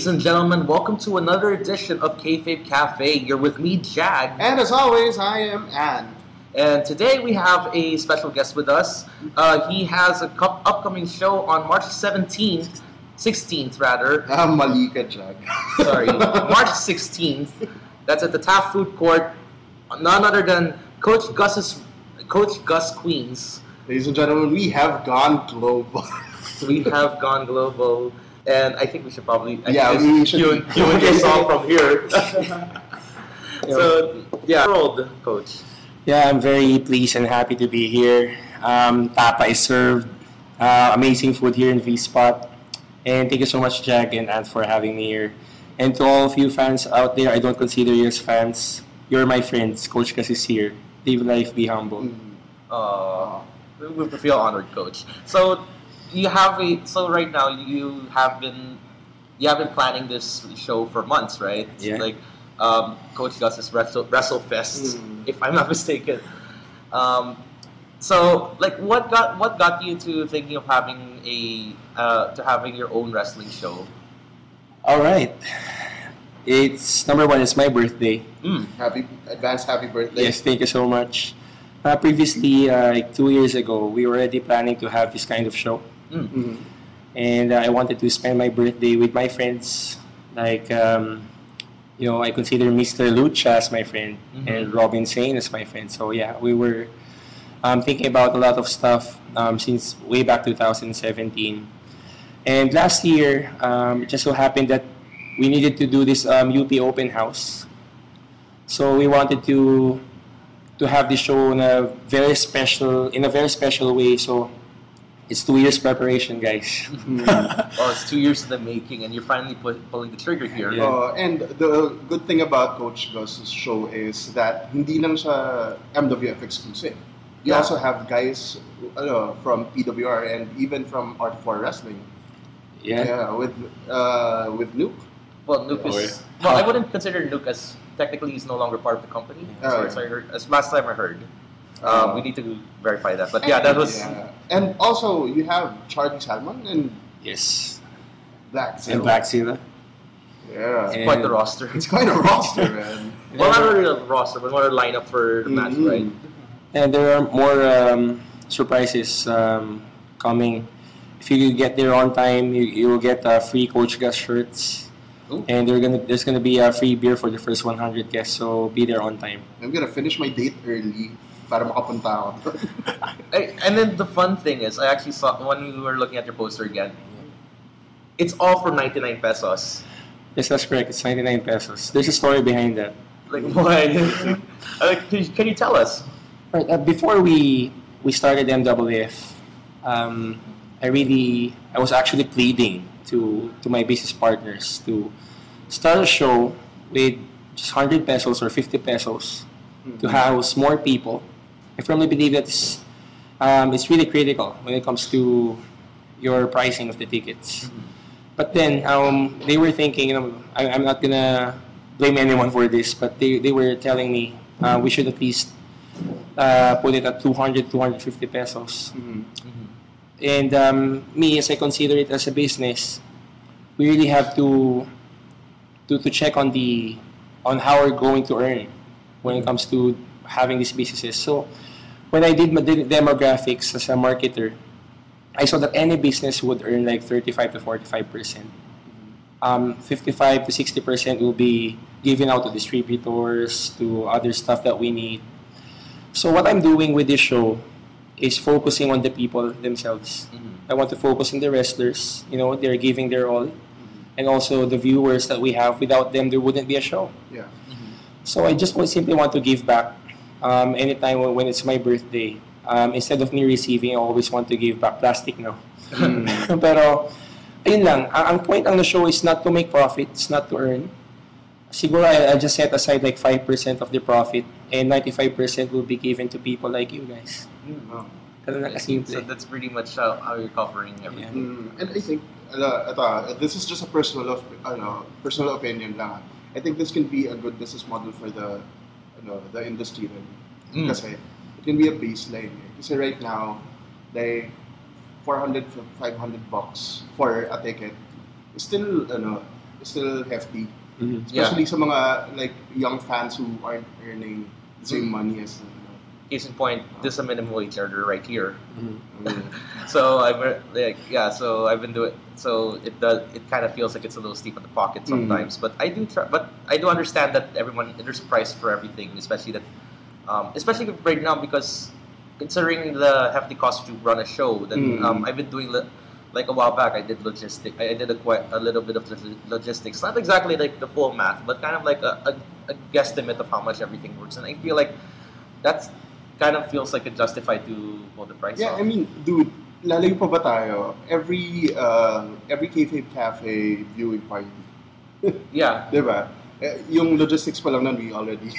Ladies and gentlemen, welcome to another edition of Kayfabe Cafe. You're with me, Jag. And as always, I am Ann. And today we have a special guest with us. Uh, he has a cup- upcoming show on March 17th, 16th rather. Ah, mali ka, Jag. Sorry, March 16th. That's at the Taft Food Court. None other than Coach Gus's Coach Gus Queens. Ladies and gentlemen, we have gone global. We have gone global, and I think we should probably I Yeah, guess we should- cue, cue this off from here. so yeah, world coach. Yeah, I'm very pleased and happy to be here. Um, Tapa is served. Uh, amazing food here in V Spot. And thank you so much, Jack and Ant, for having me here. And to all of you fans out there, I don't consider you as fans. You're my friends. Coach Gus is here. Live life, be humble. Mm. Uh, we we feel honored, coach. So you have a so right now you have been you have been planning this show for months, right? Yeah. Like um, Coach Gus's Wrestle WrestleFest, Mm. if I'm not mistaken. Um, so like what got what got you to thinking of having a uh, to having your own wrestling show? All right. It's number one, it's my birthday. Mm. Happy advance happy birthday. Yes, thank you so much. Uh, previously, uh, like two years ago, we were already planning to have this kind of show. Mm. Mhm. and uh, I wanted to spend my birthday with my friends. Like, um, you know, I consider Mr. Lucha as my friend Mhm. and Robin Sane as my friend. So yeah, we were um, thinking about a lot of stuff um, since way back 2017. And last year, um, it just so happened that we needed to do this um, UP open house. So we wanted to to have this show in a very special in a very special way. So it's two years preparation, guys. Oh, it's two years in the making, and you're finally put, pulling the trigger here. Yeah. Uh, and the good thing about Coach Gus's show is that hindi lang siya MWF exclusive. You Yeah. also have guys ano, from PWR and even from Art for Wrestling. Yeah. with uh, with Nuke. Well, Nuke Oh, is. Well, I wouldn't consider Nuke as technically he's no longer part of the company. As, far Oh, as I heard, as last time I heard, Uh, um, we need to verify that. But yeah, that was. Yeah. And also, you have Charlie Salmon and Yes. Black And Black Zilla. Yeah. And- Quite the roster. It's quite a roster, man. Well, not really a roster, but more a lineup for the match, Mhm. right? And there are more um, surprises um, coming. If you get there on time, you, you will get uh, free Coach Gus shirts. Ooh. And they're gonna, there's going to be a free beer for the first 100 guests, so be there on time. I'm gonna finish my date early para makapunta ako. And then the fun thing is, I actually saw when we were looking at your poster again. It's all for 99 pesos. Yes, that's correct. It's 99 pesos. There's a story behind that. Like, why? Uh, can, you, tell us? Right, uh, before we we started MWF, um, I really I was actually pleading to to my business partners to start a show with just 100 pesos or 50 pesos to house more people. I firmly believe that it's, um, it's really critical when it comes to your pricing of the tickets. But then um, they were thinking, you know, I, I'm not gonna blame anyone for this, but they, they were telling me uh, we should at least uh, put it at 200, 250 pesos. Mhm. And um, me, as I consider it as a business, we really have to to, to check on the on how we're going to earn when it comes to having these businesses. So when I did my demographics as a marketer, I saw that any business would earn like 35 to 45 percent. Um, 55 to 60 percent will be given out to distributors, to other stuff that we need. So what I'm doing with this show is focusing on the people themselves. I want to focus on the wrestlers. You know, they're giving their all, and also the viewers that we have. Without them, there wouldn't be a show. Yeah. So I just simply want to give back. Um, anytime when, it's my birthday, um, instead of me receiving, I always want to give back plastic now. Pero, ayun lang. Ang, ang point ng the show is not to make profit, it's not to earn. Siguro I, I just set aside like 5% of the profit and 95% will be given to people like you guys. Oh. Ganun lang kasimple. So that's pretty much how, how you're covering everything. Mm, and I think uh, ito, this is just a personal of ano, personal opinion lang. I think this can be a good business model for the ano, the industry rin. Mm. Kasi it can be a baseline. eh. Kasi right now, like 400 to 500 bucks for a ticket is still ano is still hefty. Mhm. Yeah. Especially sa mga like young fans who aren't earning the same Mm. money as Case in point, this is a minimum wage earner right here. Mhm. know. So I've like yeah, so I've been doing so it does it kind of feels like it's a little steep in the pocket Mm. sometimes. But I do try, but I do understand that everyone there's a price for everything, especially that um, especially right now because considering the hefty cost to run a show, then Mm. um, I've been doing li- like a while back. I did logistic. I I did a quite a little bit of logistics, not exactly like the full math, but kind of like a, a, a guesstimate of how much everything works. And I feel like that's kind of feels like it justified to pull the price Yeah, up. I mean, dude, lalayo pa ba tayo? Every, uh, every Kayfabe Cafe viewing party, yeah. di ba? Eh, yung logistics pa lang nun, we already...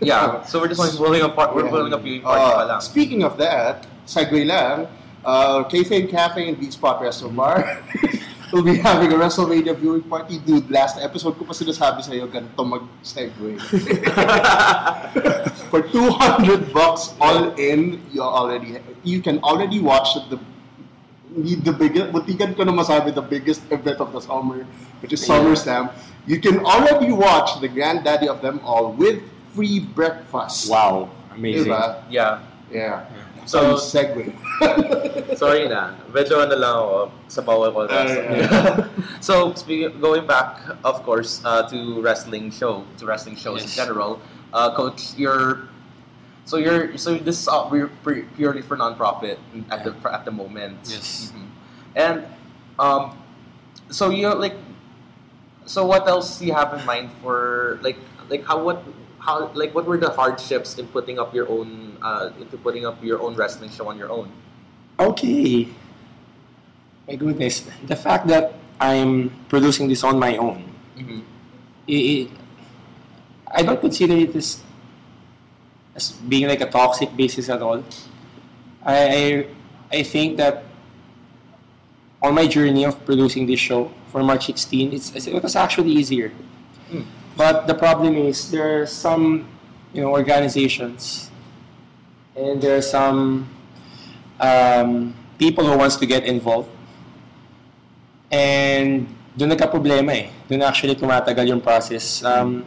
Yeah, so we're just like pulling apart. We're Yeah. pulling a viewing party pa Uh, lang. speaking of that, segue lang, uh, Kayfabe Cafe and Beach Spot Resto Bar will be having a WrestleMania viewing party. Dude, last episode ko pa sinasabi sa'yo, ganito mag-segue. For 200 bucks all in, you already you can already watch the the biggest, butikan ko na masabi, the biggest event of the summer, which is Yeah. SummerSlam. You can already watch the granddaddy of them all with free breakfast. Wow, amazing. Diba? Yeah. Yeah. So- So, segue. Sorry na. Medyo ano lang ako sa bawal ko. Yeah. so, speaking, going back, of course, uh, to wrestling show, to wrestling shows in general, uh, Coach, you're so you're so this is uh, we're purely for nonprofit at the at the moment. Yes. Mhm. And um, so you like, so what else do you have in mind for like like how what how like what were the hardships in putting up your own uh into putting up your own wrestling show on your own? Okay. My goodness, the fact that I'm producing this on my own, Mm-hmm. i i I don't consider it as, as being like a toxic basis at all. I, I I think that on my journey of producing this show for March 16, it's, it was actually easier. Mm. But the problem is there are some you know organizations and there are some um, people who wants to get involved. And doon nagka-problema eh. Doon actually tumatagal yung process. Um,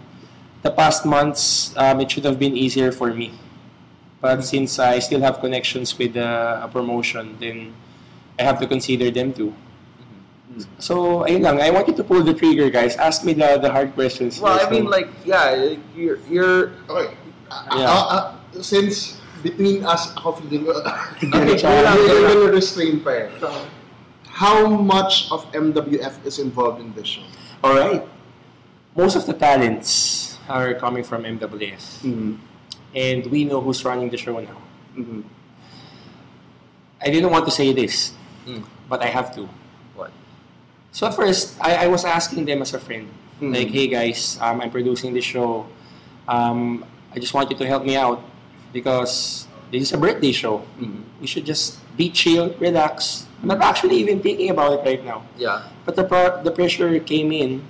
the past months, um, it should have been easier for me. But since I still have connections with uh, a promotion, then I have to consider them too. So, ayun lang. I want you to pull the trigger, guys. Ask me the, the hard questions. Well, I mean, like, yeah, you're, you're Okay. Uh, Yeah. uh, uh, since between us, ako feeling ko, Okay, you're lang, you're gonna restrain pa eh. So, how much of MWF is involved in this show? All right. Most of the talents are coming from MWF. Mm-hmm. And we know who's running the show now. Mm-hmm. I didn't want to say this, Mm. but I have to. So at first, I, I was asking them as a friend, Mhm. like, "Hey guys, um, I'm producing this show. Um, I just want you to help me out because this is a birthday show. Mhm. We should just be chill, relax. I'm not actually even thinking about it right now. Yeah. But the pro- the pressure came in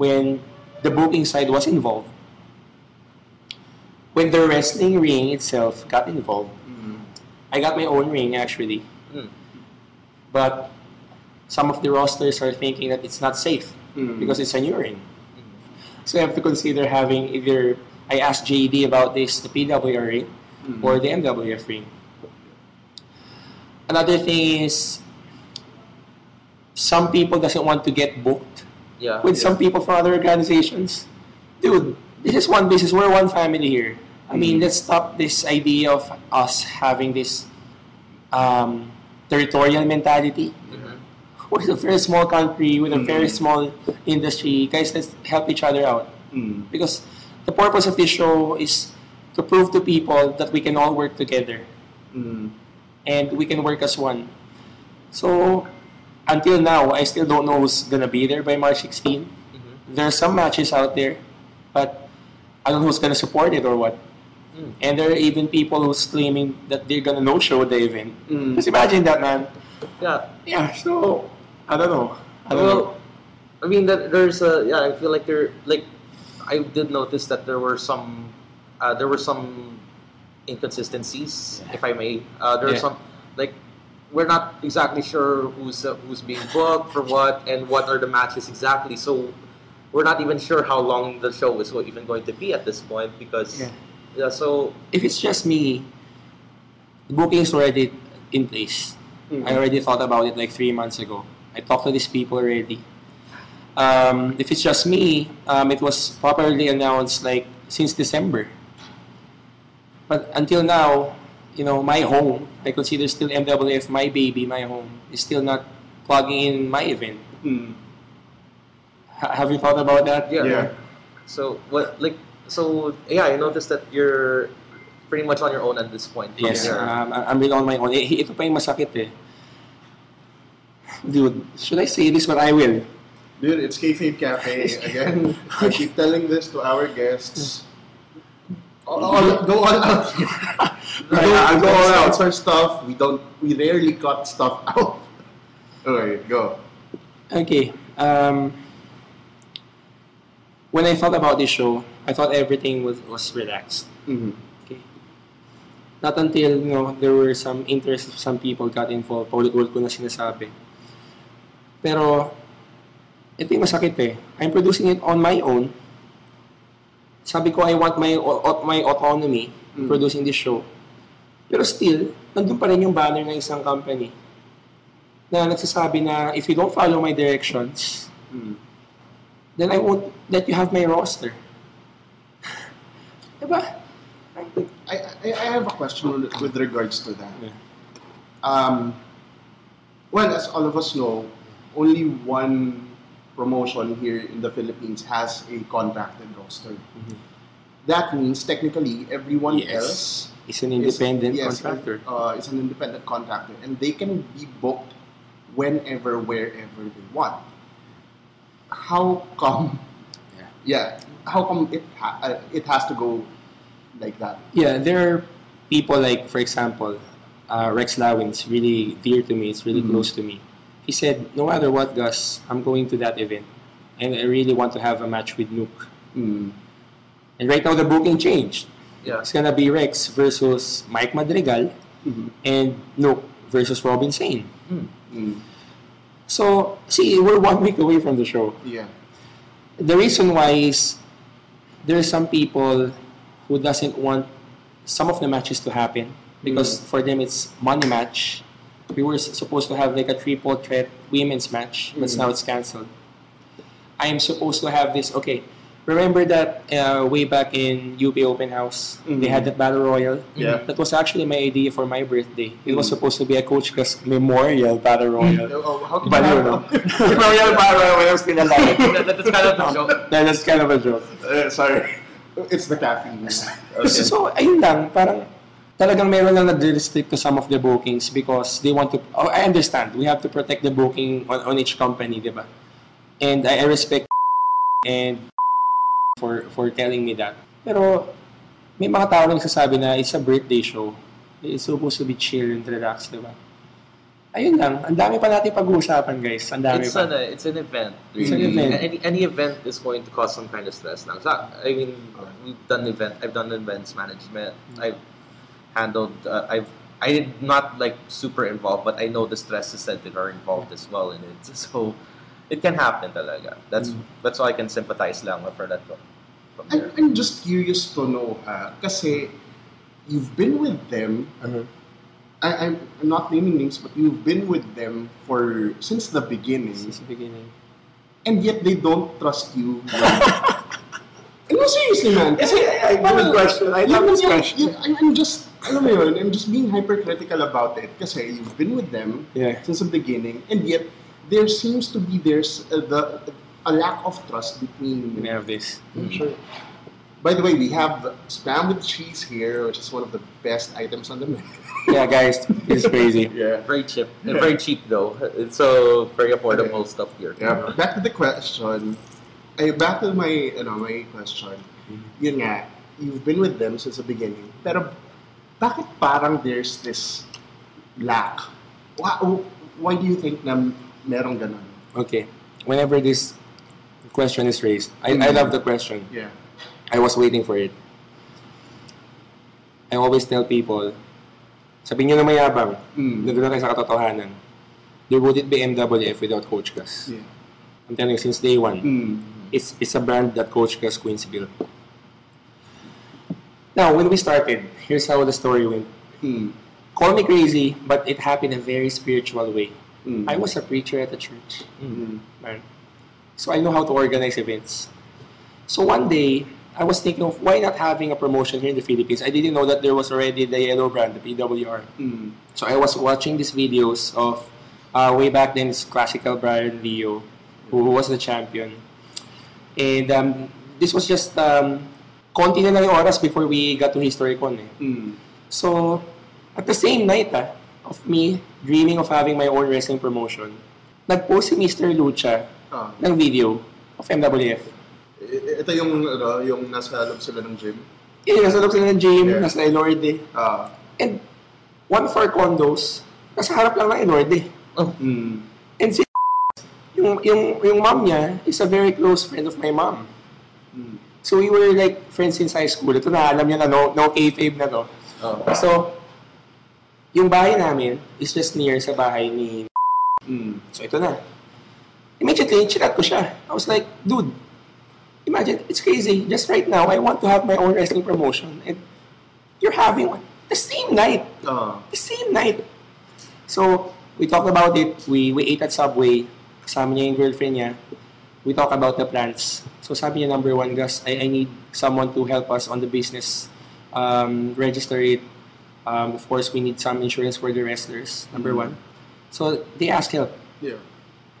when the booking side was involved. When the wrestling ring itself got involved, Mm-hmm. I got my own ring actually. Mm. But some of the rosters are thinking that it's not safe Mm-hmm. because it's a urine. ring. So I have to consider having either I asked JD about this, the PWR ring, Mm-hmm. or the MWF ring. Another thing is some people doesn't want to get booked Yeah. with some people from other organizations. Dude, this is one business. We're one family here. I mean, let's stop this idea of us having this um, territorial mentality. Mhm. We're a very small country with a very Mhm. small industry. Guys, let's help each other out. Mm-hmm. Because the purpose of this show is to prove to people that we can all work together Mm-hmm. and we can work as one. So, until now, I still don't know who's gonna be there by March 16. Mhm. There are some matches out there, but I don't know who's gonna support it or what. Mm. And there are even people who's claiming that they're gonna no-show the event. Mm-hmm. Just imagine that, man. Yeah. Yeah, so I don't know. I don't know. Well, I mean that there's a yeah. I feel like there like I did notice that there were some uh, there were some inconsistencies, Yeah. if I may. Uh, there Yeah. were some like we're not exactly sure who's uh, who's being booked for what and what are the matches exactly. So we're not even sure how long the show is even going to be at this point because Yeah. yeah. So If it's just me, the booking is already in place. I already thought about it like three months ago. I talked to these people already. Um, if it's just me, um, it was properly announced like since December. But until now, you know, my home, I consider still MWF my baby, my home, is still not plugging in my event. Mm. Ha- have you thought about that? yeah. Yeah. So what like so yeah, I noticed that you're pretty much on your own at this point. Yes, um, I- I'm really on my own. Eh, ito pa yung masakit eh. Dude, should I say this? But I will. Dude, it's Kayfabe Cafe. Again, I keep telling this to our guests. All, all- go all out. Right, don't, I'll go all out. censor stuff. We don't. We rarely cut stuff out. Okay, go. Okay. Um, when I thought about this show, I thought everything was, was relaxed. Mhm. Okay. Not until, you know, there were some interest of some people got involved. Paulit-ulit ko na sinasabi. Pero, ito yung masakit eh. I'm producing it on my own. Sabi ko, I want my my autonomy Mm. producing this show. Pero still, nandun pa rin yung banner ng isang company na nagsasabi na if you don't follow my directions, Mm. then I won't let you have my roster. diba? I, I, I have a question with- with regards to that. Yeah. Um, well, as all of us know, only one promotion here in the Philippines has a contracted roster. That means technically everyone Yes. else It's an is- independent yes, contractor. Uh, it's an independent contractor, and they can be booked whenever, wherever they want. How come? Yeah. Yeah. How come it ha- uh, it has to go like that? Yeah, there are people like, for example, uh, Rex Lawins, really dear to me. It's really Mhm. close to me. He said, no matter what, Gus, I'm going to that event. And I really want to have a match with Nuke. Mm. And right now, the booking changed. yeah. It's gonna be Rex versus Mike Madrigal Mhm. and Nuke versus Robin Sane. Mm. So, see, we're one week away from the show. Yeah. the reason why is there are some people who doesn't want some of the matches to happen because for them it's money match. We were supposed to have like a triple threat women's match, but Mhm. now it's cancelled. I am supposed to have this. Okay, remember that uh, way back in UP Open House, they Mhm. had that battle royal. Yeah. That was actually my idea for my birthday. It was Mhm. supposed to be a Coach Gus Memorial Battle Royal. Oh, how can Baliw, you Memorial Battle Royal when I was still alive. That- that's kind of the joke. Yeah, that's kind of a joke. Uh, sorry. It's the caffeine. Okay. So, ayun lang, parang talagang meron lang nag-restrict to some of the bookings because they want to, oh, I understand, we have to protect the booking on, on each company, di ba? And I, I respect and for for telling me that. Pero, may mga tao na nagsasabi na it's a birthday show. It's supposed to be chill and relaxed, di ba? Ayun lang, ang dami pa natin pag-uusapan, guys. Ang dami It's pa. an, uh, it's an event. It's an really. event. Any, any event is going to cause some kind of stress now. So, I mean, we've done event. I've done events management. I've handled. Uh, I've. I did not like super involved, but I know the stresses that are involved as well in it. So, it can happen talaga. That's Mm. that's why I can sympathize lang for that. From, from I'm. I'm just curious to know, ha? Kasi you've been with them. Mhm. I, I'm I'm not naming names, but you've been with them for since the beginning, Since the beginning. and yet they don't trust you. no, seriously, man. Kasi, I- I- parang- good question. I love yun this question. I'm, I'm just, alam mo yun, I'm just being hypercritical about it. Kasi you've been with them Yeah. since the beginning, and yet there seems to be there's uh, the a lack of trust between. We have this. Sure. By the way, we have spam with cheese here, which is one of the best items on the menu. Yeah, guys, it's crazy. Yeah. Very cheap. Very cheap though. It's so very affordable stuff here. Yeah. Back to the question. Ay, back to my, ano, my question. Yun nga, you've been with them since the beginning. Pero, bakit parang there's this lack? Why, why do you think na merong ganun? Okay. Whenever this question is raised, I, I love the question. Yeah. I was waiting for it. I always tell people, Sabihin nyo na mayabang, Mm. nandun na kayo sa katotohanan. There wouldn't be MWF without Coach Gus. Yeah. I'm telling you, since day one, Mm. it's, it's a brand that Coach Gus Queens built. Now, when we started, here's how the story went. Mm. Call me crazy, but it happened in a very spiritual way. Mm. I was a preacher at the church. Mm. man. So I know how to organize events. So one day, I was thinking of why not having a promotion here in the Philippines. I didn't know that there was already the yellow brand, the PWR. Mm. So I was watching these videos of uh, way back then, it's classical Brian Leo, who was the champion. And um, this was just um, konti na lang yung oras before we got to HistoryCon. Eh. Mm. So, at the same night ah, of me dreaming of having my own wrestling promotion, nag-post si Mr. Lucha Ah. ng video of MWF. Ito yung, ano, yung nasa loob sila ng gym. Eh, nasa loob sila ng gym, Yeah. nasa Elorde. Ah. And one of our condos, nasa harap lang ng Elorde. Mm. And si yung, yung, yung mom niya is a very close friend of my mom. Mm. So we were like friends since high school. Ito na, alam niya na, no, no kayfabe na to. Oh. So, yung bahay namin is just near sa bahay ni Mm. So ito na. Immediately, chinat ko siya. I was like, dude, imagine, it's crazy. Just right now, I want to have my own wrestling promotion. And you're having one. The same night. Ah. The same night. So, we talked about it. We, we ate at Subway. Kasama niya yung girlfriend niya. We talked about the plans. So, sabi niya, number one, Gus, I, I need someone to help us on the business. Um, register it. Um, of course, we need some insurance for the wrestlers. Number one. So, they asked help. Yeah.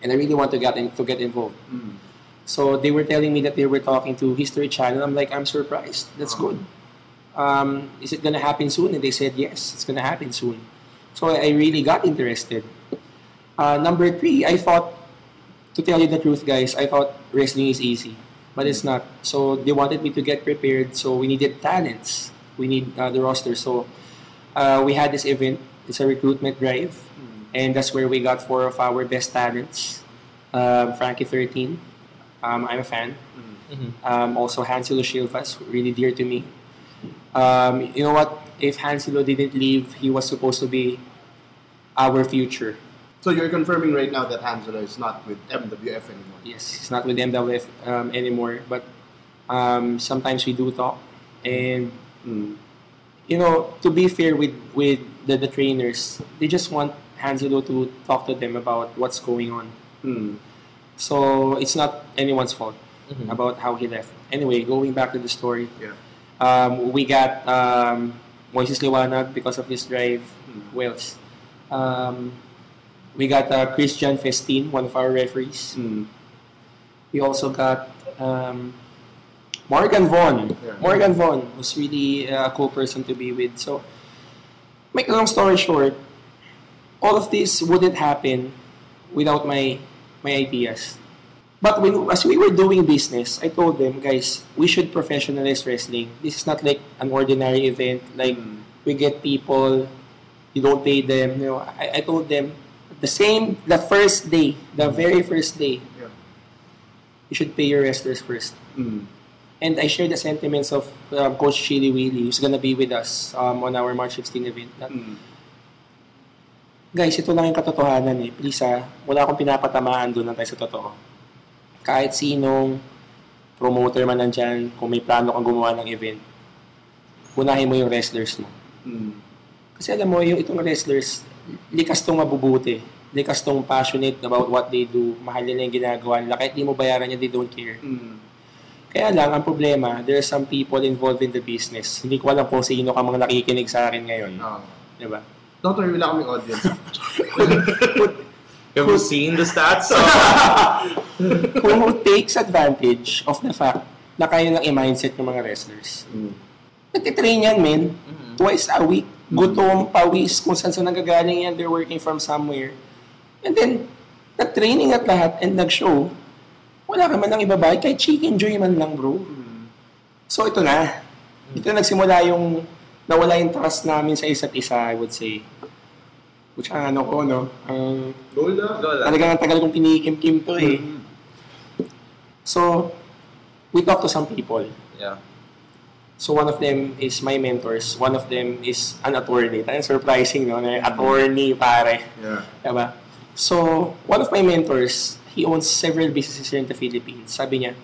And I really want to get in, to get involved. Mm. So they were telling me that they were talking to History Channel. I'm like, I'm surprised. That's Uh-huh. good. Um, is it gonna happen soon? And they said yes, it's gonna happen soon. So I really got interested. Uh, number three, I thought, to tell you the truth, guys, I thought wrestling is easy, but it's not. So they wanted me to get prepared. So we needed talents. We need uh, the roster. So uh, we had this event. It's a recruitment drive, and that's where we got four of our best talents. Um, Frankie 13, um, I'm a fan. Mhm. Um, also Hanselo Shilvas, really dear to me. Um, you know what? If Hanselo didn't leave, he was supposed to be our future. So you're confirming right now that Hansela is not with MWF anymore. Yes, he's not with MWF um, anymore, but um, sometimes we do talk. And Mm. you know, to be fair with with the, the trainers, they just want Hanselo to talk to them about what's going on. Mm. So it's not anyone's fault Mhm. about how he left. Anyway, going back to the story, Yeah. um, we got um, Moises Liwanag because of his drive. Mm. Else? Um, we got uh, Christian Festin, one of our referees. Mm. We also got um, Morgan Vaughn. Yeah. Morgan Vaughn was really uh, a cool person to be with. So, make a long story short, all of this wouldn't happen without my my ideas. But when as we were doing business, I told them, guys, we should professionalize wrestling. This is not like an ordinary event. Like Mm. we get people, you don't pay them. You know, I, I told them the same the first day, the very first day, Yeah. you should pay your wrestlers first. Mm. And I share the sentiments of um, Coach Chili Willy, who's gonna be with us um, on our March 16 event. That, Mm. guys, ito lang yung katotohanan eh. Please ha, wala akong pinapatamaan doon tayo sa totoo. Kahit sinong promoter man nandyan, kung may plano kang gumawa ng event, unahin mo yung wrestlers mo. Mm. Kasi alam mo, yung itong wrestlers, likas tong mabubuti. Likas tong passionate about what they do. Mahal nila yung ginagawa nila. Kahit di mo bayaran niya, they don't care. Mm. Kaya lang, ang problema, there are some people involved in the business. Hindi ko alam kung sino ka mga nakikinig sa akin ngayon. Ah. Di ba? Doctor, wala kaming audience. Have you seen the stats? Who takes advantage of the fact na kaya lang i-mindset ng mga wrestlers. mm. Nagtitrain yan, men. Mhm. Twice a week. Gutom, pawis, kung saan saan nanggagaling yan, they're working from somewhere. And then, nag-training at lahat and nag-show, wala ka man lang ibabayad, kahit chicken joy man lang, bro. Mm. So, ito na. Ito na nagsimula yung nawala yung trust namin sa isa't isa, I would say. Which, ang ano ko, no? Ang Goal na. Go lang. talagang ang tagal kong pinikim-kim to eh. Mm. So, we talked to some people. Yeah. So one of them is my mentors. One of them is an attorney. Talagang surprising, no? Attorney, pare. Yeah. Diba? So, one of my mentors, he owns several businesses here in the Philippines. Sabi niya,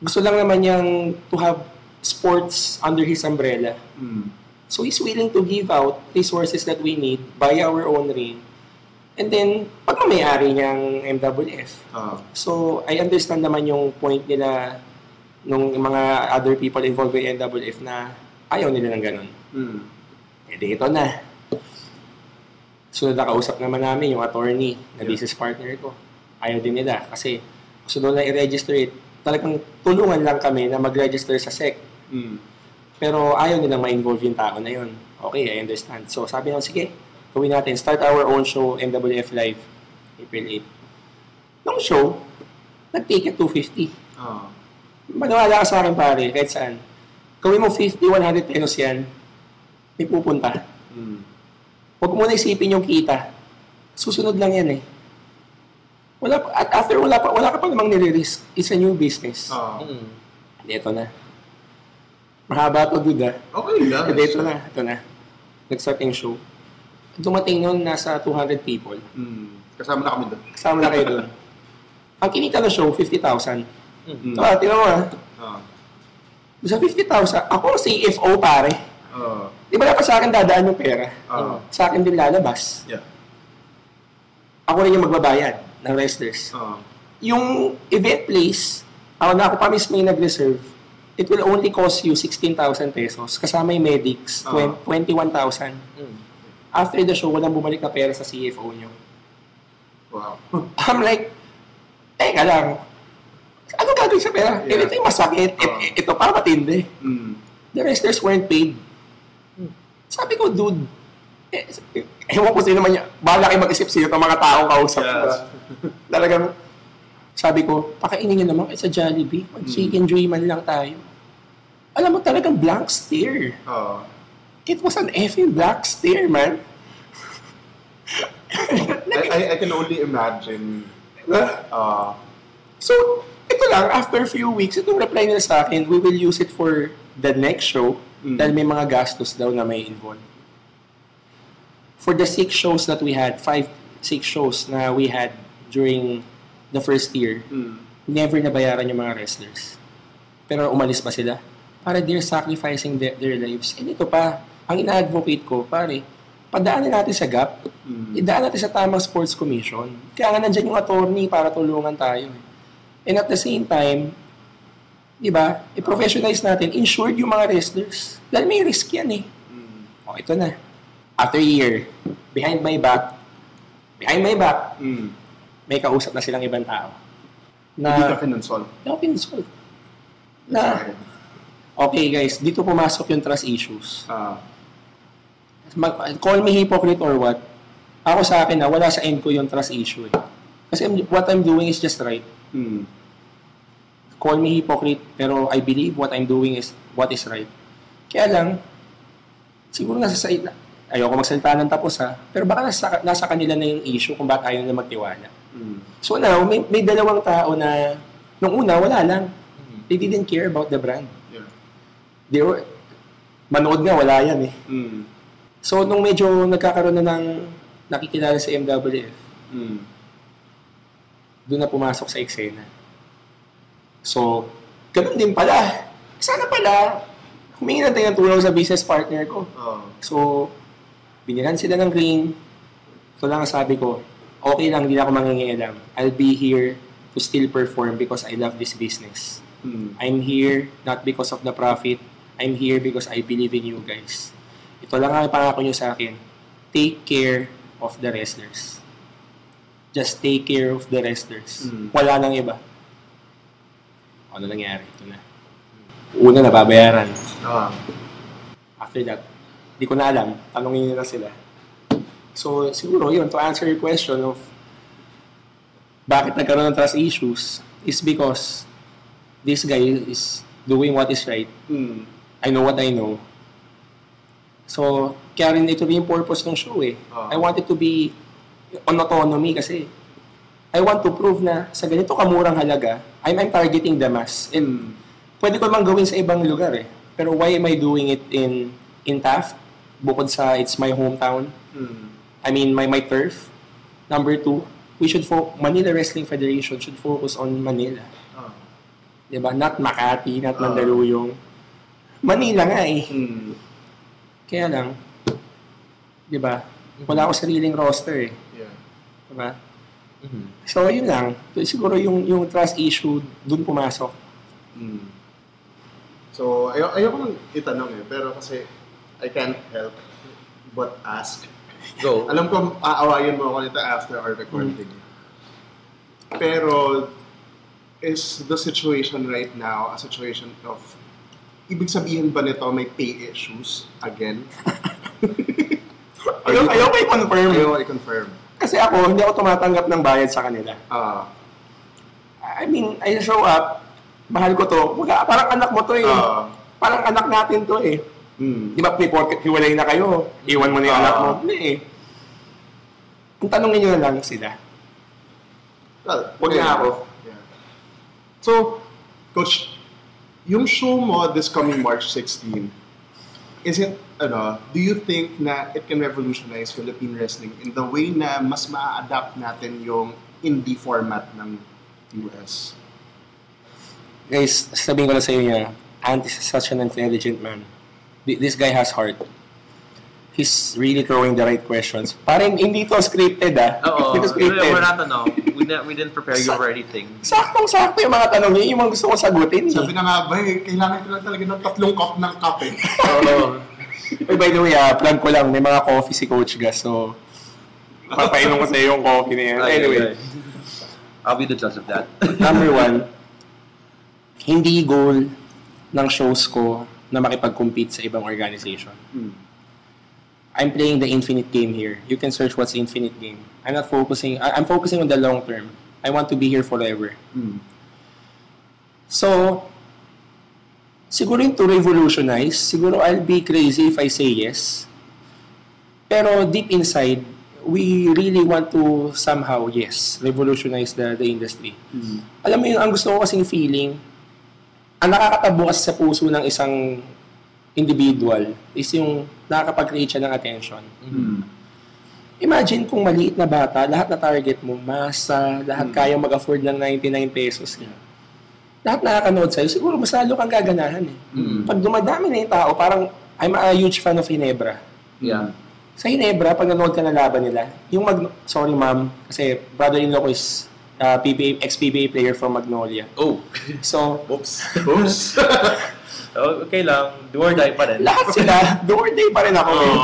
gusto lang naman niyang to have sports under his umbrella. Mm. So, he's willing to give out resources that we need, buy our own ring, and then, pagmamayari niyang MWF. Ah. So, I understand naman yung point nila nung mga other people involved with NWF na ayaw nila ng ganun. Mm. Eh, di ito na. So, nakausap naman namin yung attorney na Yeah. business partner ko. Ayaw din nila kasi gusto na i-register it. Talagang tulungan lang kami na mag-register sa SEC. Mm. Pero ayaw nilang ma-involve yung tao na yun. Okay, I understand. So, sabi nila, sige, gawin natin. Start our own show, NWF Live, April 8. Nung show, nag-ticket 250. Ah. Maniwala ka sa akin, pare, kahit saan. Gawin mo 50, 100 pesos yan, may pupunta. Mm. Huwag mo na isipin yung kita. Susunod lang yan eh. Wala pa, at after wala pa, wala ka pa namang nire-risk. It's a new business. Ah. Mm. Ito na. Mahaba to, dude ah. Okay lang. Hindi, ito na. Ito na. Nag-start yung show. Dumating nun, nasa 200 people. Mm. Kasama na kami doon. Kasama na kayo doon. Ang kinita ng show, 50,000. Mm. Ah, tingnan mo ah. Ah. Sa 50,000, ako CFO pare. Ah. Di ba dapat sa akin dadaan yung pera? Ah. Sa akin din lalabas. Yeah. Ako rin yung magbabayad ng wrestlers. Ah. Yung event place, ako na ako pa mismo yung nag-reserve, it will only cost you 16,000 pesos. Kasama yung medics. 20 21,000. Mm. After the show, walang bumalik na pera sa CFO nyo. Wow. I'm like, teka lang, gagawin sa pera? Yeah. ito yung masakit. Ah. It- ito pa matindi. Mm. The wrestlers weren't paid. Sabi ko, dude, eh, ewan ko sino man yan. Bahala kayo mag-isip sino itong mga taong kausap ko. Yes. Talagang, sabi ko, pakainin nyo naman kayo sa Jollibee. Mag-chicken joy man lang tayo. Alam mo talagang blank stare. Ah. It was an effing blank stare, man. I, I, I can only imagine. Ah. So, ito lang, after a few weeks, itong reply nila sa akin, we will use it for the next show Mm. dahil may mga gastos daw na may involved. For the six shows that we had, five, six shows na we had during the first year, Mm. never nabayaran yung mga wrestlers. Pero umalis ba sila? Para they're sacrificing their, their lives. And ito pa, ang ina-advocate ko, pare, padaanin natin sa GAP, Mm. idaan natin sa tamang sports commission. Kaya nga nandyan yung attorney para tulungan tayo. eh. And at the same time, di ba, i-professionalize natin, insured yung mga wrestlers. Dahil may risk yan eh. Mm. O, ito na. After a year, behind my back, behind my back, Mm. may kausap na silang ibang tao. Hindi ka Na, kinonsol. na pinsolve. Na, okay guys, dito pumasok yung trust issues. Ah. Mag, call me hypocrite or what, ako sa akin na wala sa end ko yung trust issue eh. Kasi I'm- what I'm doing is just right. Mm. Call me hypocrite, pero I believe what I'm doing is what is right. Kaya lang, siguro nasa sa ayoko magsalita ng tapos ha, pero baka nasa, nasa kanila na yung issue kung bakit ayaw na magtiwala. Mm. So now, may, may dalawang tao na, nung una, wala lang. Mm. They didn't care about the brand. Yeah. They were, manood nga, wala yan eh. Mm. So, nung medyo nagkakaroon na ng nakikilala sa MWF, Mm. Doon na pumasok sa eksena. So, ganun din pala. Sana pala, humingi na tayo ng tulong sa business partner ko. Ah. So, binilan sila ng ring. Ito lang ang sabi ko, okay lang, hindi na ako mangingialam. I'll be here to still perform because I love this business. Mm. I'm here not because of the profit. I'm here because I believe in you guys. Ito lang ang pangako nyo sa akin. Take care of the wrestlers. Just take care of the wrestlers. Mm. Wala nang iba. Ano nangyari? Ito na. Una, nababayaran. Ah. After that, di ko na alam. Tanongin nyo na sila. So, siguro yun, to answer your question of bakit nagkaroon ng trust issues is because this guy is doing what is right. Mm. I know what I know. So, kaya rin ito rin yung purpose ng show eh. Ah. I want it to be on autonomy kasi I want to prove na sa ganito kamurang halaga, I'm, I'm targeting the mass. And pwede ko mang gawin sa ibang lugar eh. Pero why am I doing it in in Taft? Bukod sa it's my hometown. Mm. I mean, my my turf. Number two, we should fo- Manila Wrestling Federation should focus on Manila. Ah. 'Di ba? Not Makati, not Ah. Mandaluyong. Manila nga eh. Mm. Kaya lang, 'di ba? Wala ako sariling roster eh. Yeah. 'Di ba? Mhm. So, yun lang. Siguro yung yung trust issue dun pumasok. Mm. So, ayo ayoko nang itanong eh, pero kasi I can't help but ask. Go. Alam ko, aawayin mo ako nito after our recording. Pero, is the situation right now a situation of, ibig sabihin ba nito may pay issues again? Ayaw, ayaw ko i-confirm. Ayaw i-confirm. Kasi ako, hindi ako tumatanggap ng bayad sa kanila. Ah, I mean, I show up, mahal ko to. Wala, parang anak mo to eh. ah, parang anak natin to eh. mm, Di ba, may porket hiwalay na kayo, iwan mo na yung Ah. anak mo. Hindi eh. Ang tanongin nyo na lang sila. well, Huwag okay. na ako. Yeah. So, Coach, yung show mo this coming March 16, is it, ano, do you think na it can revolutionize Philippine wrestling in the way na mas ma-adapt natin yung indie format ng US? Guys, sabihin ko na sa inyo niya, Ant is such an intelligent man. Th- This guy has heart. He's really throwing the right questions. Parang hindi to scripted ah. Oo. Hindi to scripted. We're not, ano, we didn't, we didn't prepare you for anything. Saktong-sakto yung mga tanong niya, yung mga gusto ko sagutin. Sabi na nga ba, eh, kailangan ko lang talaga ng tatlong cup ng kape. Oo. Uy, by the way, ah, plug ko lang, may mga coffee si Coach Gas, so papainom ko sa iyo yung coffee na yan. Ay, Anyway, ay, ay. I'll be the judge of that. number one, hindi goal ng shows ko na makipag-compete sa ibang organization. Hmm. I'm playing the infinite game here. You can search what's infinite game. I'm not focusing, I- I'm focusing on the long term. I want to be here forever. Hmm. So, siguro yung to revolutionize, siguro I'll be crazy if I say yes. Pero deep inside, we really want to somehow, yes, revolutionize the, the industry. Hmm. Alam mo yun, ang gusto ko kasing feeling, ang nakakatabo kasi sa puso ng isang individual is yung nakakapag-create siya ng attention. Hmm. Imagine kung maliit na bata, lahat na target mo, masa, lahat Mm. kaya mag-afford ng 99 pesos niya. Lahat nakakanood sa'yo, siguro mas lalo kang gaganahan eh. Mm. Pag dumadami na yung tao, parang I'm a huge fan of Hinebra. Yeah. Sa Hinebra, pag nanood ka na laban nila, yung mag... Sorry ma'am, kasi brother-in-law ko is uh, PBA, ex-PBA player from Magnolia. Oh. So, Oops. Oops. Oh, okay lang. Do or die pa rin. lahat sila, do or die pa rin ako. eh.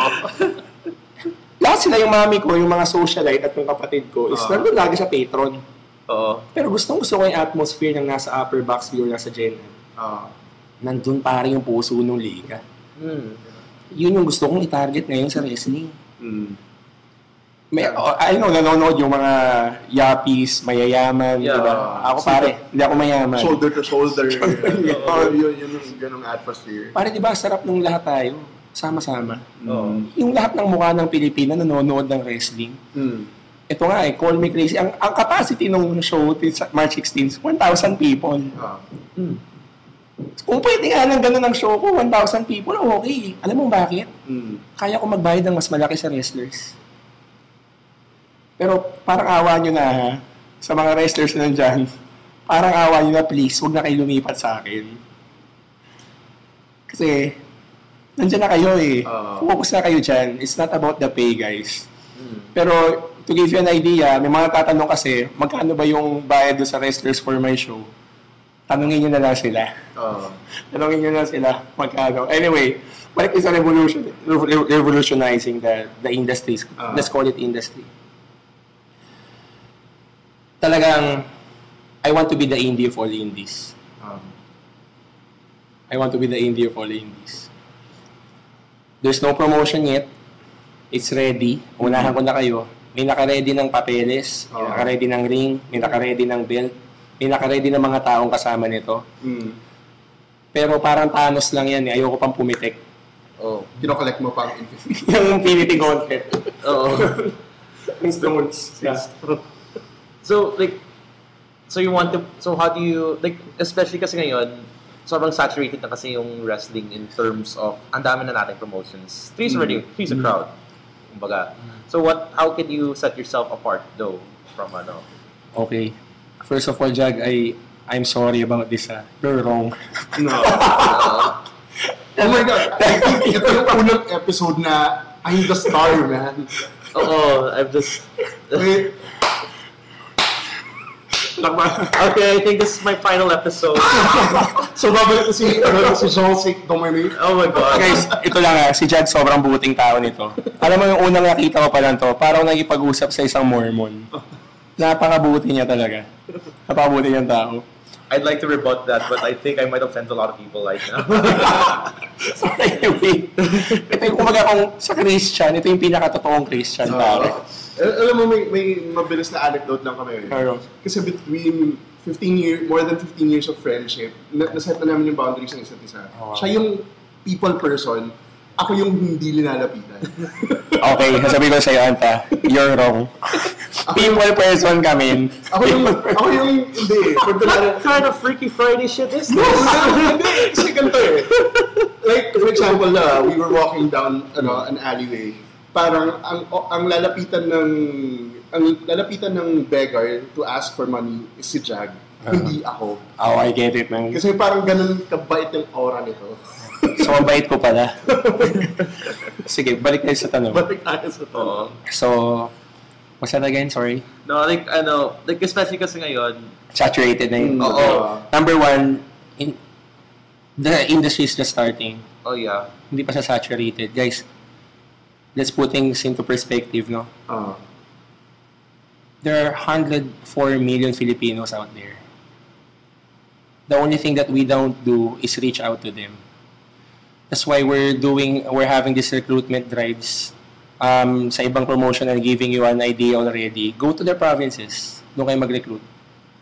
lahat sila yung mami ko, yung mga socialite at yung kapatid ko, is Ah. nandun lagi sa patron. Oo. Pero gustong gusto ko yung atmosphere ng nasa upper box view, nasa Gen. Ah. Nandun pare yung puso ng liga. Hmm. Yun yung gusto kong i-target ngayon sa wrestling. Hmm. May, oh, I know, nanonood yung mga yappies, mayayaman, Yeah. di ba? Ako pare, hindi ako mayaman. Shoulder to shoulder. Yeah. Oo, yun, yun, yung ganong atmosphere. Pare, di ba, sarap nung lahat tayo, sama-sama. Oo. Yung lahat ng mukha ng Pilipina nanonood ng wrestling. Hmm. Ito nga eh, Call Me Crazy. Ang, ang capacity ng show sa March 16, 1,000 people. Ah. Hmm. Kung pwede nga lang ganun ang show ko, 1,000 people, okay. Alam mo bakit? Hmm. Kaya ko magbayad ng mas malaki sa wrestlers. Pero parang awa nyo na ha, sa mga wrestlers na nandyan, parang awa nyo na please, huwag na kayo lumipat sa akin. Kasi, nandyan na kayo eh. Oo. Focus na kayo dyan. It's not about the pay, guys. Hmm. Pero, to give you an idea, may mga tatanong kasi, magkano ba yung bayad sa wrestlers for my show? Tanungin nyo na lang sila. Ah. Tanungin nyo na sila magkano. Anyway, balik is a revolution, revo- revolutionizing the, the industries. Ah. Let's call it industry. Talagang, I want to be the indie of all indies. Ah. I want to be the indie of all indies. There's no promotion yet. It's ready. Unahan ko na kayo. May naka-ready ng papeles, may Oo. naka-ready ng ring, may naka-ready ng belt, may naka-ready ng mga taong kasama nito. Hmm. Pero parang Thanos lang yan eh. Ayoko pang pumitik. Oh. Kinokollect mo pang infinity. yung Infinity Gauntlet. Oo. Stones. Yeah. So, like, so you want to, so how do you, like, especially kasi ngayon, sobrang saturated na kasi yung wrestling in terms of ang dami na nating promotions. Three's already, three's a crowd. Kumbaga. So what, how can you set yourself apart though from ano? Okay. First of all, Jag, I, I'm sorry about this. Ah. You're wrong. No. Oh my God. I think ito yung unang episode na I'm the star, man. Oo, I'm just... Wait. Okay, I think this is my final episode. So, babalik ko si, ano, si Jean-Sic Dominic. Oh my God. Guys, ito lang ah, si Jag sobrang buting tao nito. Alam mo yung unang nakita ko pa lang to, parang nagipag-usap sa isang Mormon. Napakabuti niya talaga. Napakabuti niyang tao. I'd like to rebut that, but I think I might offend a lot of people right now. So anyway, ito yung kumbaga kung sa Christian, ito yung pinakatotoong Christian pare. Al- alam mo, may, may mabilis na anecdote lang kami. Pero, Kasi between 15 years, more than 15 years of friendship, na, naset na namin yung boundaries ng isa't isa. Oh, wow. Siya yung people person, ako yung hindi linalapitan. okay, sasabihin ko sa'yo, Anta, you're wrong. People person kami. ako yung, ako yung, hindi, pag what kind of Freaky Friday shit is No, this? hindi. Kasi ganito eh. Like, for example, uh, we were walking down ano, an alleyway. Parang ang ang lalapitan ng ang lalapitan ng beggar to ask for money is si Jag, hindi ako. Oh, I get it, man. Kasi parang ganun kabait yung aura nito. So, mabait ko pala. Sige, balik tayo sa tanong. Balik tayo sa to. Oo. So, what's that again? Sorry. No, like, ano, like, especially kasi ngayon, Saturated na yun. Mm, Oo. Number one, in, the industry is just starting. oh yeah, Hindi pa siya saturated. Guys, let's put things into perspective, no? Ah. There are 104 million Filipinos out there. The only thing that we don't do is reach out to them. That's why we're doing, we're having these recruitment drives um, sa ibang promotion and giving you an idea already. Go to their provinces. Doon kayo mag-recruit.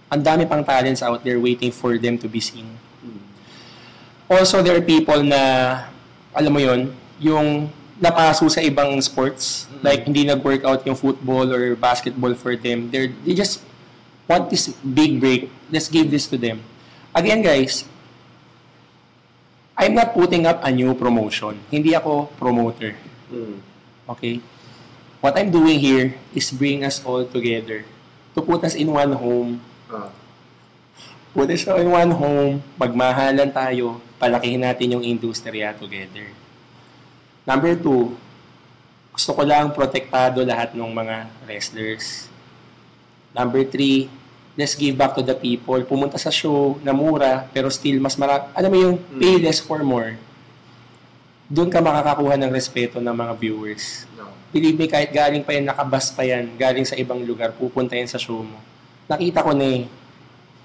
Ang dami pang talents out there waiting for them to be seen. Also, there are people na, alam mo yon yung napaso sa ibang sports. Like, hindi nag-workout yung football or basketball for them. They're, they just want this big break. Let's give this to them. Again, guys, I'm not putting up a new promotion. Hindi ako promoter. Mm. Okay? What I'm doing here is bring us all together to put us in one home Ah. Put us all in one home, magmahalan tayo, palakihin natin yung industriya together. Number two, gusto ko lang protektado lahat ng mga wrestlers. Number three, let's give back to the people. Pumunta sa show na mura, pero still mas marami. Alam mo yung pay less for more. Doon ka makakakuha ng respeto ng mga viewers. No. Believe me, kahit galing pa yan, nakabas pa yan, galing sa ibang lugar, pupunta yan sa show mo. Nakita ko na eh.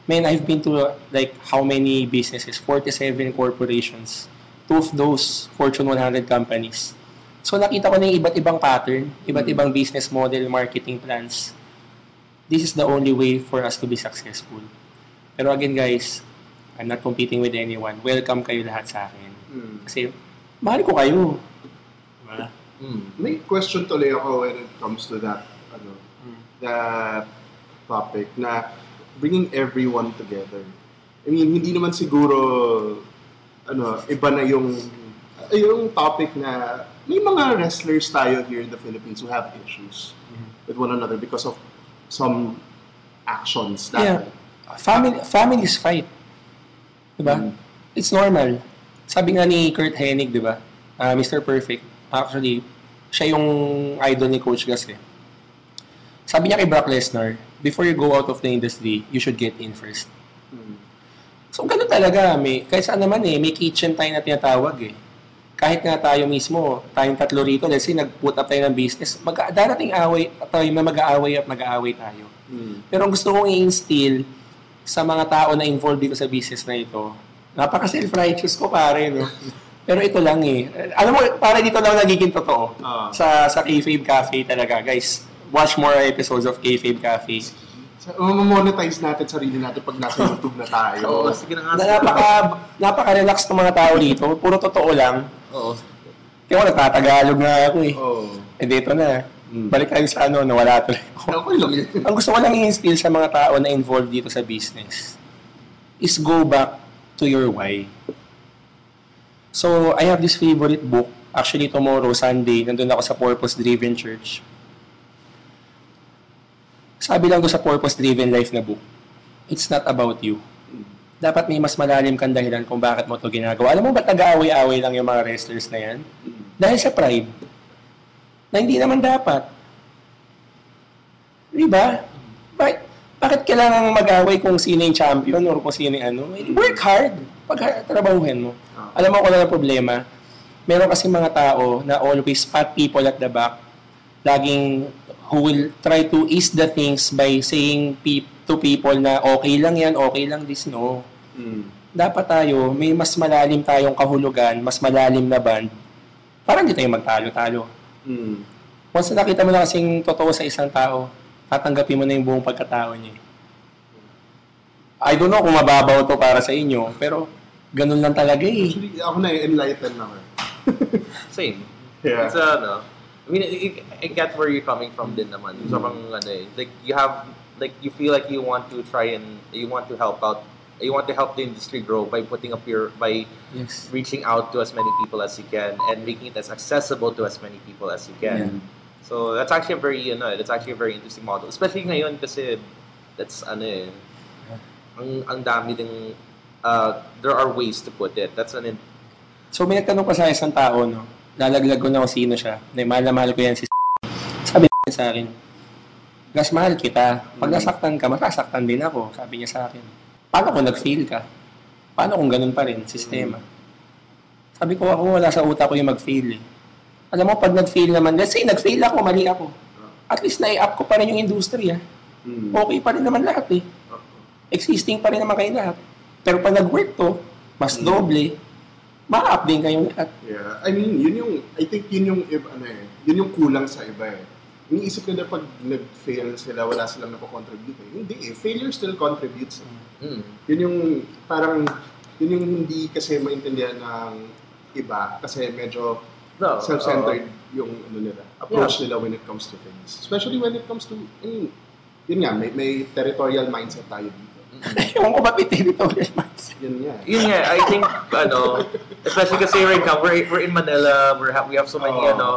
Man, I've been to like how many businesses? 47 corporations. Two of those Fortune 100 companies. So nakita ko na yung iba't ibang pattern, iba't ibang business model, marketing plans. This is the only way for us to be successful. Pero again guys, I'm not competing with anyone. Welcome kayo lahat sa akin. Mm. Kasi mahal ko kayo. Diba? mm. May question tuloy ako when it comes to that ano, Mm. that topic na bringing everyone together. I mean, hindi naman siguro ano, iba na yung yung topic na may mga wrestlers tayo here in the Philippines who have issues Mhm. with one another because of some actions Yeah. that Family, families fight. Diba? Mm. It's normal. Sabi nga ni Kurt Hennig, di ba? Ah, Mr. Perfect. Actually, siya yung idol ni Coach Gas eh. Sabi niya kay Brock Lesnar, before you go out of the industry, you should get in first. Mm. So, ganun talaga. May, kahit saan naman eh, may kitchen tayo na tinatawag eh. Kahit nga tayo mismo, tayong tatlo rito, let's say nag-put up tayo ng business, mag darating away, tayo na mag-aaway at mag-aaway tayo. Mm. Pero ang gusto kong i-instill sa mga tao na involved dito sa business na ito, napaka self-righteous ko pare, no? Pero ito lang eh. Alam mo, para dito lang nagiging totoo. Ah. Sa sa Kayfabe Cafe talaga. Guys, watch more episodes of Kayfabe Cafe. So, monetize natin sarili natin pag nasa YouTube na tayo. Oo, sige na nga. Na napaka, napaka-relax ng mga tao dito. Puro totoo lang. Oo. Kaya ako nagtatagalog na ako eh. Oh. Eh dito na. Mm. Balik tayo sa ano, nawala tuloy ako. Okay lang yun. ang gusto ko lang i-instill sa mga tao na involved dito sa business is go back to to your why. So, I have this favorite book. Actually, tomorrow, Sunday, nandun ako sa Purpose Driven Church. Sabi lang ko sa Purpose Driven Life na book, it's not about you. Dapat may mas malalim kang dahilan kung bakit mo to ginagawa. Alam mo ba't nag-aaway-aaway lang yung mga wrestlers na yan? Dahil sa pride. Na hindi naman dapat. Di ba? Bakit, bakit kailangan mag-away kung sino yung champion or kung sino yung ano? Work hard. Pag trabahuhin mo. Alam mo kung ano ang problema? Meron kasi mga tao na always pat people at the back. Laging who will try to ease the things by saying pe- to people na okay lang yan, okay lang this, no. Mm. Dapat tayo, may mas malalim tayong kahulugan, mas malalim na band. Para hindi tayo magtalo-talo. Mm. Once na nakita mo na kasing totoo sa isang tao, tatanggapin mo na yung buong pagkatao niya. I don't know kung mababaw to para sa inyo, pero ganun lang talaga eh. Actually, ako na enlighten na ako. Same. Yeah. It's uh, no. I mean, I, I get where you're coming from din naman. Sobrang ano eh. Like, you have, like, you feel like you want to try and, you want to help out, you want to help the industry grow by putting up your, by Yes. reaching out to as many people as you can and making it as accessible to as many people as you can. So that's actually a very, you know, that's actually a very interesting model. Especially ngayon kasi that's ano eh, ang ang dami ding uh, there are ways to put it. That's an in- So may nagtanong pa sa isang tao, no? Lalaglag ko na kung sino siya. Na mahal na mahal ko yan si Sabi niya sa akin, Gas, mahal kita. Pag nasaktan ka, masasaktan din ako. Sabi niya sa akin. Paano kung nag-fail ka? Paano kung ganun pa rin, sistema? Sabi ko, ako wala sa utak ko yung mag-fail eh. Alam mo, pag nag-fail naman, let's say nag-fail ako, mali ako. At least na-up ko pa rin yung industriya. Mm. Okay pa rin naman lahat eh. Existing pa rin naman kayo lahat. Pero pag nag-work to, mas Mm. doble, ma-up din kayo lahat. Yeah. I mean, yun yung, I think yun yung, iba- ano eh, yun yung kulang sa iba eh. Iniisip ko na pag nag-fail sila, wala silang napakontribute eh. Hindi eh. Failure still contributes. eh. mm, Yun yung, parang, yun yung hindi kasi maintindihan ng iba. Kasi medyo no, self-centered yung ano nila, approach nila when it comes to things. Especially when it comes to, I mean, yun nga, may, may territorial mindset tayo dito. Ewan ko ba may territorial mindset? Yun nga. Yun nga, I think, ano, especially kasi right now, we're, we're in Manila, we're ha- we have so many, Oh. ano,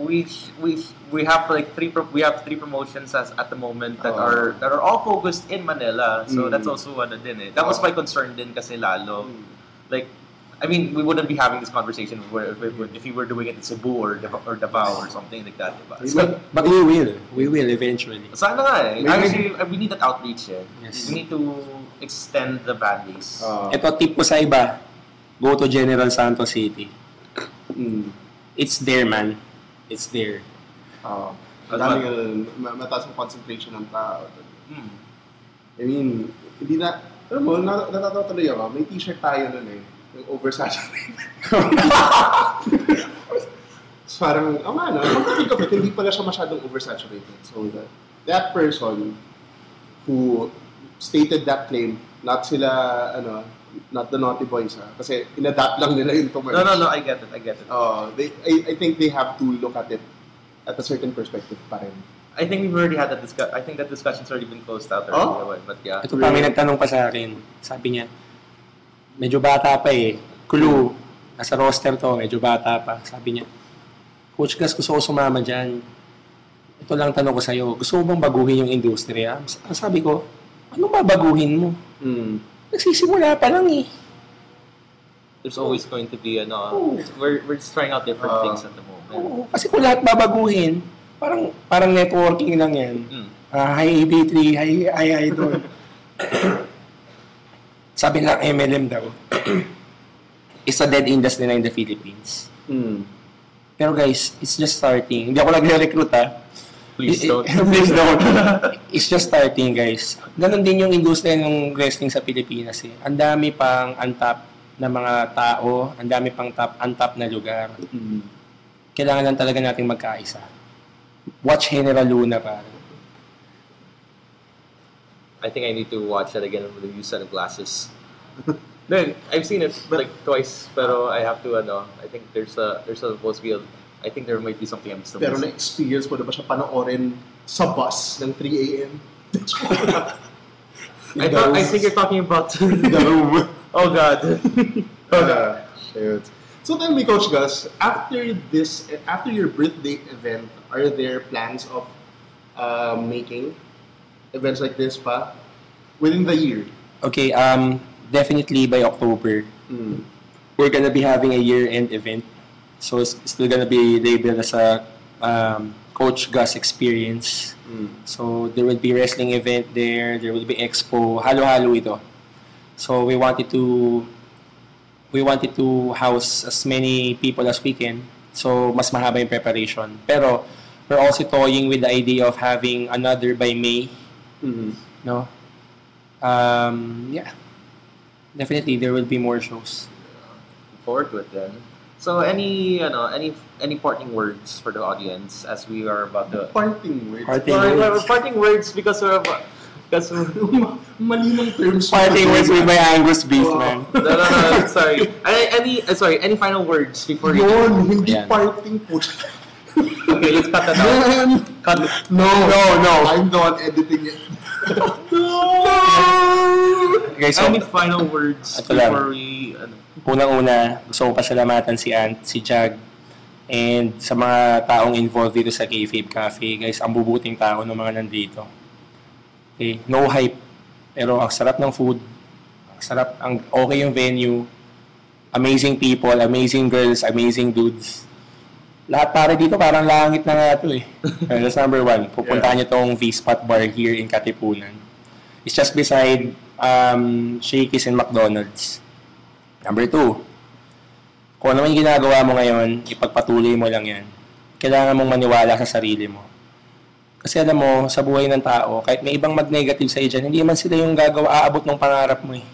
we, we, we have like three, pro- we have three promotions as, at the moment that Oh. are, that are all focused in Manila. So Mm. that's also, ano din eh. That was my concern din kasi lalo. Mm. Like, I mean, we wouldn't be having this conversation if, we're, if, we- if we were doing it in Cebu or, Davao- or Davao or something like that, diba? So, But, but we will. We will eventually. sana nga eh. Maybe- Actually, we need that outreach eh. Yes. We need to extend the base. Ah, Ito tip ko sa iba. Go to General Santos City. mm. It's there, man. It's there. Ah, Ano madaming, ano, ma- mataas ang concentration ng tao. Hmm. I mean, hindi na, alam mo, na, natatawa tuloy ako, may t-shirt tayo nun eh, yung oversaturated. so, parang, oh nga no, come to think of it, hindi pala siya masyadong oversaturated. So, that, that person who stated that claim, not sila, ano, not the naughty boys ha, kasi inadapt lang nila yung to No, no, no, I get it, I get it. Uh, they, I, I think they have to look at it at a certain perspective pa rin. I think we've already had that discussion. I think that discussion's already been closed out Oh? already. But yeah. Ito pa, may nagtanong pa sa akin. Sabi niya, medyo bata pa eh. Clue, nasa roster to, medyo bata pa. Sabi niya, Coach Gas, gusto ko sumama dyan. Ito lang tanong ko sa'yo, gusto mo bang baguhin yung industriya? Ang sabi ko, anong babaguhin mo? Mm. Nagsisimula pa lang eh. There's always going to be, ano, Oh. we're, we're just trying out different Ah. things at the moment. Oo, kasi kung lahat babaguhin, parang parang networking lang yan. Mm. Ah, hi AB3, hi, hi Idol. Sabi lang MLM daw, it's a dead industry na in the Philippines. Mm. Pero guys, it's just starting. Hindi ako nagre-recruit ah. Please don't. Please don't. it's just starting guys. Ganon din yung industriya ng wrestling sa Pilipinas eh. Ang dami pang untap na mga tao, ang dami pang top, untap na lugar. Mm. Kailangan lang talaga nating magkaisa. Watch General Luna pare. I think I need to watch that again with a new set of glasses. no, I've seen it like twice, pero I have to, ano, I think there's a, there's supposed to be a, I think there might be something I'm still Pero missing. na-experience mo na ba siya panoorin sa bus ng 3 a.m.? I, thought, I think you're talking about The room. Oh God. oh God. Shoot. So tell me, Coach Gus, after this, after your birthday event, are there plans of uh, making events like this pa within the year? Okay, um, definitely by October, Mm. we're gonna be having a year-end event. So it's still gonna be labeled as a um, Coach Gus experience. Mm. So there will be wrestling event there, there will be expo, halo-halo ito. So we wanted to we wanted to house as many people as we can. So mas mahaba yung preparation. Pero we're also toying with the idea of having another by May, Mm. no? Um, yeah. Definitely there will be more shows. forward to it then. So any you know any any parting words for the audience as we are about to Parting words. Parting Sorry, words. we're parting words because we're about, because we're, terms. Parting words with my Angus beef, Oh. man. no, no, no, sorry. Any, any sorry, any final words before you Yun, hindi Yan. parting po. Okay, let's cut that out. Man! Cut it. No, No, no. I'm one editing it. Okay, so any final words Ito lang. before we ano, unang-una, gusto ko pasalamatan si Ant, si Jag, and sa mga taong involved dito sa Kayfabe Cafe. Guys, ang bubuting tao ng mga nandito. Okay, no hype. Pero ang sarap ng food, ang sarap, ang okay yung venue, amazing people, amazing girls, amazing dudes. Lahat para dito parang langit na nga ito eh. That's number one. Pupuntahan niyo tong V-Spot Bar here in Katipunan. It's just beside um, Shakey's and McDonald's. Number two, kung ano man yung ginagawa mo ngayon, ipagpatuloy mo lang yan. Kailangan mong maniwala sa sarili mo. Kasi alam mo, sa buhay ng tao, kahit may ibang mag-negative sa dyan, hindi man sila yung gagawa, aabot ng pangarap mo eh.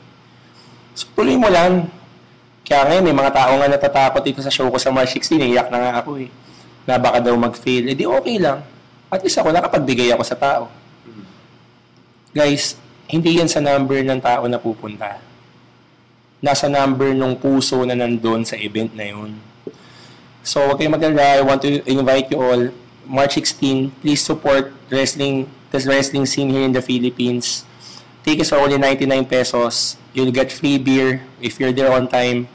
So, tuloy mo lang. Kaya ngayon, may mga tao nga natatakot dito sa show ko sa March 16, iyak na nga ako eh. Na baka daw mag-fail. Eh di okay lang. At least ako, nakapagbigay ako sa tao. Guys, hindi yan sa number ng tao na pupunta nasa number ng puso na nandun sa event na yun. So, huwag kayong magalala. I want to invite you all. March 16, please support wrestling, the wrestling scene here in the Philippines. Tickets are only 99 pesos. You'll get free beer if you're there on time.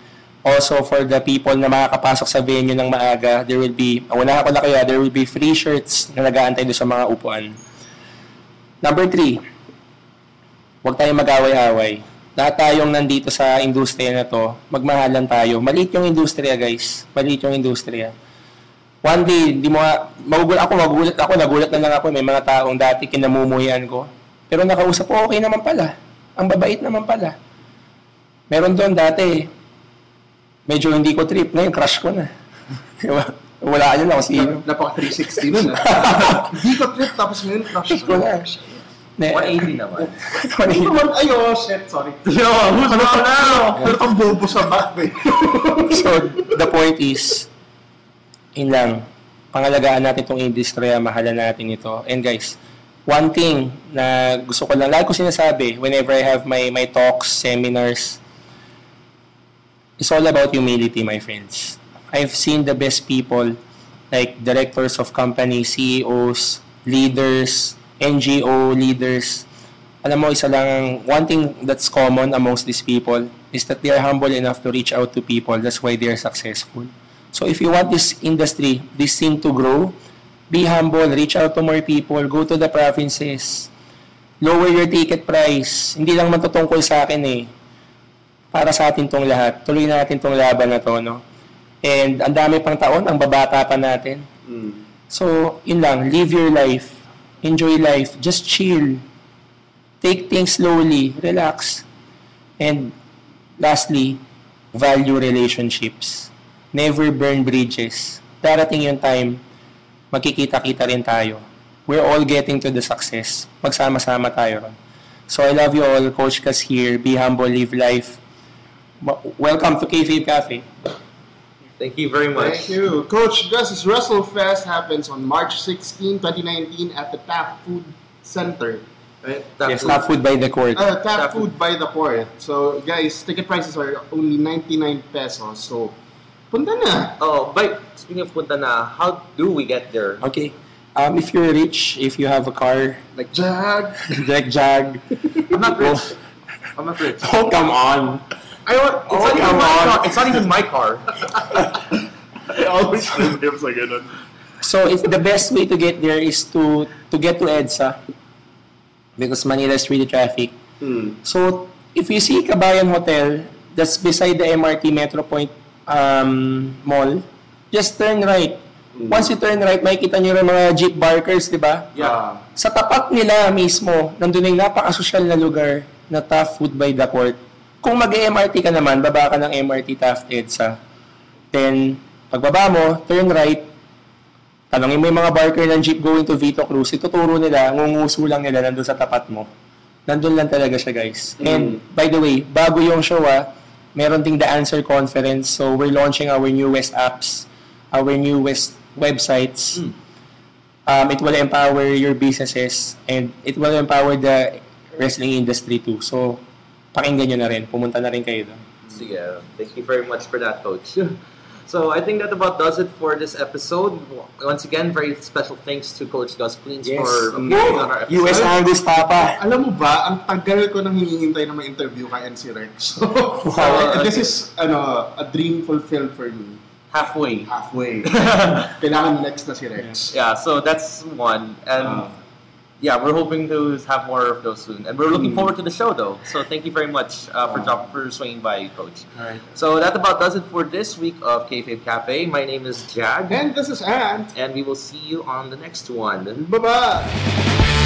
Also, for the people na makakapasok sa venue ng maaga, there will be, wala ko na kaya, there will be free shirts na nag-aantay doon sa mga upuan. Number three, huwag tayong mag-away-away lahat tayong nandito sa industriya na to, magmahalan tayo. Maliit yung industriya, guys. Maliit yung industriya. One day, di mo, magugulat ako, magugulat ako, nagulat na lang ako. May mga taong dati kinamumuyan ko. Pero nakausap ko, okay naman pala. Ang babait naman pala. Meron doon dati, medyo hindi ko trip. Ngayon, crush ko na. Di ba? Wala ka dyan ako sino. Napaka 360 nun ah. Hindi ko trip tapos ngayon crush Crush ko na. Ne- 180 naman. Hindi naman, ay oh shit, sorry. Yo, who's Ano wrong now? Pero kang bobo sa back eh. so, the point is, in lang, pangalagaan natin itong industriya, mahalan natin ito. And guys, one thing na gusto ko lang, lagi ko sinasabi, whenever I have my, my talks, seminars, it's all about humility, my friends. I've seen the best people, like directors of companies, CEOs, leaders, NGO leaders. Alam mo, isa lang, ang- one thing that's common amongst these people is that they are humble enough to reach out to people. That's why they are successful. So if you want this industry, this thing to grow, be humble, reach out to more people, go to the provinces, lower your ticket price. Hindi lang matutungkol sa akin eh. Para sa atin tong lahat. Tuloy natin tong laban na to, no? And ang dami pang taon, ang babata pa natin. Mm. So, yun lang, live your life. Enjoy life. Just chill. Take things slowly. Relax. And lastly, value relationships. Never burn bridges. Darating yung time, magkikita-kita rin tayo. We're all getting to the success. Magsama-sama tayo ron. So I love you all. Coach Kas here. Be humble, live life. Welcome to KFAB Cafe. Thank you very much. Thank you. Coach Gus's WrestleFest happens on March 16, 2019 at the Tap Food Center. Right? Tap yes, food. food by the court. Uh, tap, Tap food by the court. So, guys, ticket prices are only 99 pesos. So, punta na. Oh, but speaking of punta na, how do we get there? Okay. Um, if you're rich, if you have a car, Like, Jag. Jack Jag. I'm not rich. I'm not rich. Oh, come on. I want, it's, Oh, not even come my on. car. it's not even my car. I always tell him sa ganun. So if the best way to get there is to to get to EDSA because Manila is really traffic. Hmm. So if you see Kabayan Hotel, that's beside the MRT Metro Point um, Mall, just turn right. Once you turn right, makikita niyo yung mga jeep barkers, di ba? Yeah. Sa tapat nila mismo, nandun na yung napakasosyal na lugar na Taft Food by the Court. Kung mag-MRT ka naman, baba ka ng MRT Taft EDSA. Then, pagbaba mo, turn right, tanongin mo yung mga barker ng jeep going to Vito Cruz, ituturo nila, ngunguso lang nila nandun sa tapat mo. Nandun lang talaga siya, guys. And, by the way, bago yung show, ah, meron ding The Answer Conference. So, we're launching our newest apps, our newest websites. Um, it will empower your businesses and it will empower the wrestling industry too. So, pakinggan nyo na rin. Pumunta na rin kayo doon. Sige, thank you very much for that, Coach. So I think that about does it for this episode. Once again, very special thanks to Coach Gus Cleans Yes. for Mm. appearing on our episode. US Angus Papa. Alam mo ba, ang tagal ko nang hinihintay na ma-interview kay NC Rex. So, Wow. this is ano, a dream fulfilled for me. halfway. Halfway. Kailangan next na si Rex. Yeah, so that's one, and Ah. Yeah, we're hoping to have more of those soon, and we're looking Mm. forward to the show though. So thank you very much uh, for Ah. drop, for swinging by, Coach. Alright. So that about does it for this week of Kayfabe Cafe. My name is Jag, And this is Ant. and we will see you on the next one. Bye-bye!